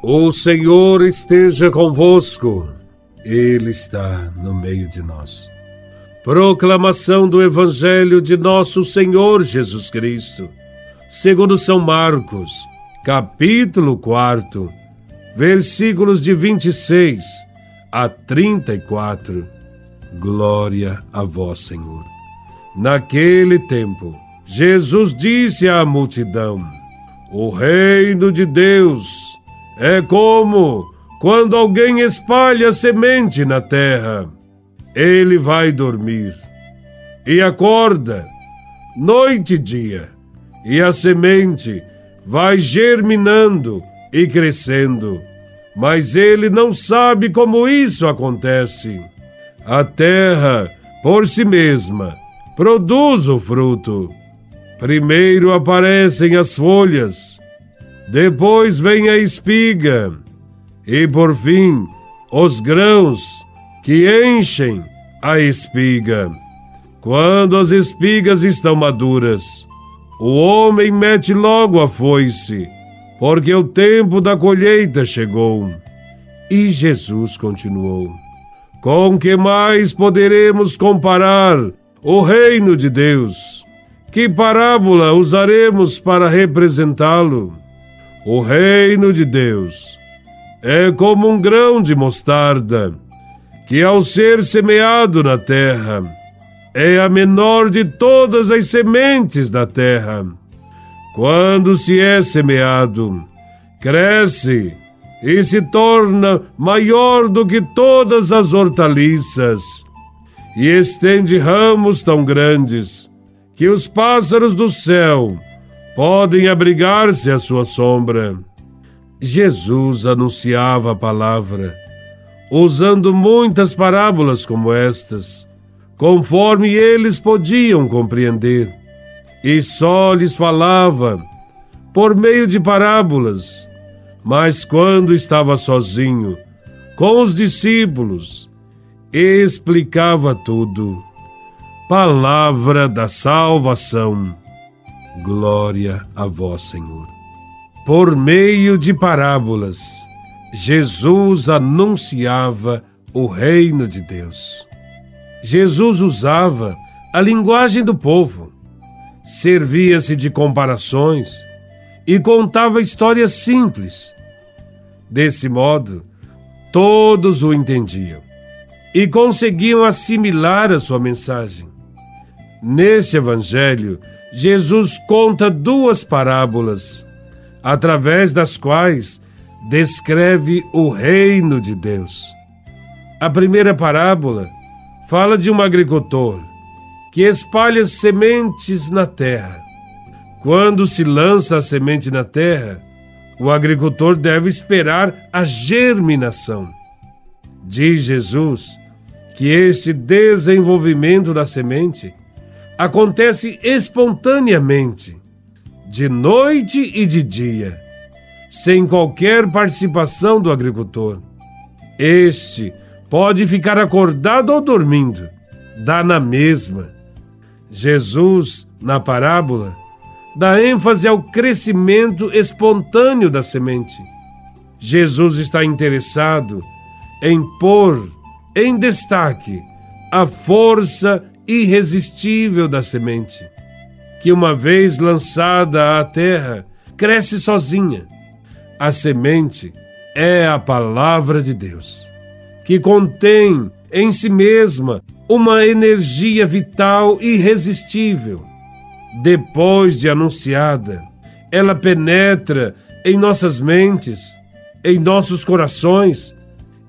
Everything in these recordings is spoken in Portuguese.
O Senhor esteja convosco, Ele está no meio de nós. Proclamação do Evangelho de Nosso Senhor Jesus Cristo, segundo São Marcos, capítulo 4, versículos de 26 a 34. Glória a Vós, Senhor. Naquele tempo, Jesus disse à multidão: O reino de Deus é como quando alguém espalha semente na terra. Ele vai dormir e acorda, noite e dia, e a semente vai germinando e crescendo. Mas ele não sabe como isso acontece. A terra, por si mesma, produz o fruto. Primeiro aparecem as folhas, depois vem a espiga, e por fim os grãos que enchem a espiga. Quando as espigas estão maduras, o homem mete logo a foice, porque o tempo da colheita chegou. E Jesus continuou: Com que mais poderemos comparar o reino de Deus? Que parábola usaremos para representá-lo? O reino de Deus é como um grão de mostarda, que ao ser semeado na terra, é a menor de todas as sementes da terra. Quando se é semeado, cresce e se torna maior do que todas as hortaliças, e estende ramos tão grandes que os pássaros do céu podem abrigar-se à sua sombra. Jesus anunciava a palavra, usando muitas parábolas como estas, conforme eles podiam compreender, e só lhes falava por meio de parábolas. Mas quando estava sozinho, com os discípulos, explicava tudo. Palavra da salvação. Glória a vós, Senhor. Por meio de parábolas, Jesus anunciava o reino de Deus. Jesus usava a linguagem do povo, servia-se de comparações e contava histórias simples. Desse modo, todos o entendiam e conseguiam assimilar a sua mensagem. Neste evangelho, Jesus conta duas parábolas, através das quais descreve o reino de Deus. A primeira parábola fala de um agricultor que espalha sementes na terra. Quando se lança a semente na terra, o agricultor deve esperar a germinação. Diz Jesus que este desenvolvimento da semente acontece espontaneamente, de noite e de dia, sem qualquer participação do agricultor. Este pode ficar acordado ou dormindo, dá na mesma. Jesus, na parábola, dá ênfase ao crescimento espontâneo da semente. Jesus está interessado em pôr em destaque a força irresistível da semente, que uma vez lançada à terra, cresce sozinha. A semente é a palavra de Deus, que contém em si mesma uma energia vital irresistível. Depois de anunciada, ela penetra em nossas mentes, em nossos corações,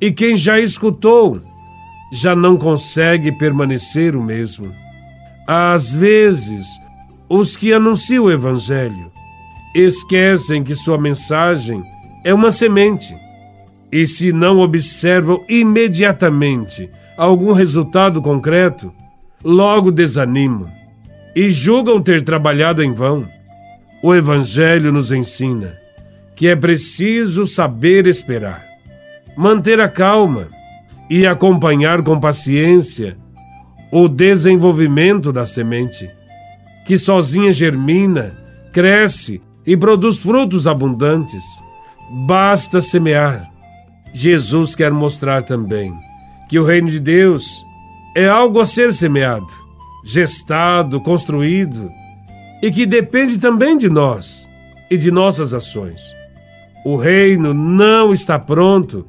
e quem já escutou já não consegue permanecer o mesmo. Às vezes, os que anunciam o Evangelho esquecem que sua mensagem é uma semente e, se não observam imediatamente algum resultado concreto, logo desanimam e julgam ter trabalhado em vão. O Evangelho nos ensina que é preciso saber esperar, manter a calma e acompanhar com paciência o desenvolvimento da semente, que sozinha germina, cresce e produz frutos abundantes, basta semear. Jesus quer mostrar também que o reino de Deus é algo a ser semeado, gestado, construído e que depende também de nós e de nossas ações. O reino não está pronto,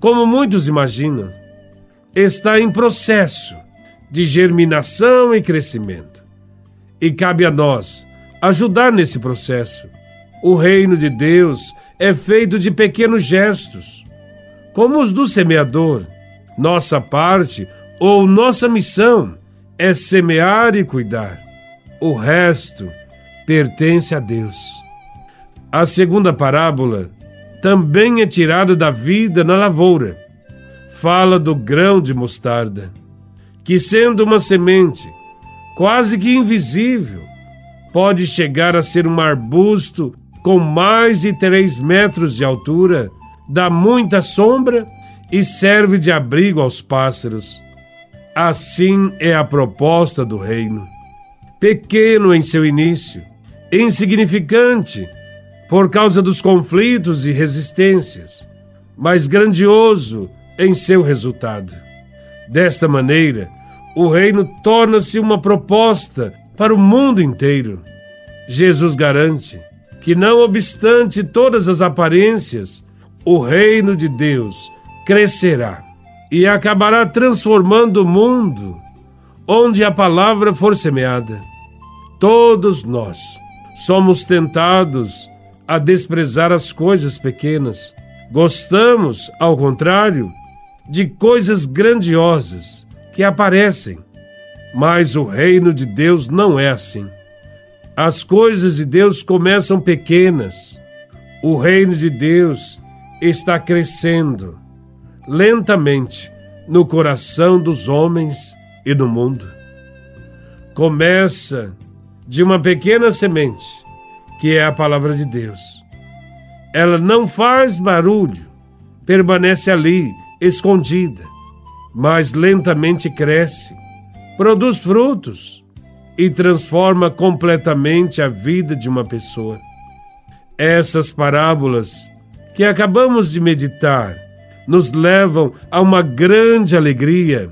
como muitos imaginam. Está em processo de germinação e crescimento. E cabe a nós ajudar nesse processo. O reino de Deus é feito de pequenos gestos, como os do semeador. Nossa parte ou nossa missão é semear e cuidar. O resto pertence a Deus. A segunda parábola também é tirada da vida na lavoura. Fala do grão de mostarda, que sendo uma semente quase que invisível, pode chegar a ser um arbusto com mais de três metros de altura, dá muita sombra e serve de abrigo aos pássaros. Assim é a proposta do reino. Pequeno em seu início, insignificante por causa dos conflitos e resistências, mas grandioso em seu resultado. Desta maneira, o reino torna-se uma proposta para o mundo inteiro. Jesus garante que, não obstante todas as aparências, o reino de Deus crescerá e acabará transformando o mundo onde a palavra for semeada. Todos nós somos tentados a desprezar as coisas pequenas. Gostamos, ao contrário, de coisas grandiosas que aparecem. Mas o reino de Deus não é assim. As coisas de Deus começam pequenas. O reino de Deus está crescendo lentamente no coração dos homens e do mundo. Começa de uma pequena semente, que é a palavra de Deus. Ela não faz barulho, permanece ali, escondida, mas lentamente cresce, produz frutos e transforma completamente a vida de uma pessoa. Essas parábolas que acabamos de meditar nos levam a uma grande alegria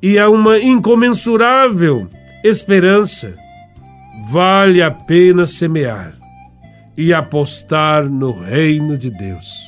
e a uma incomensurável esperança. Vale a pena semear e apostar no reino de Deus.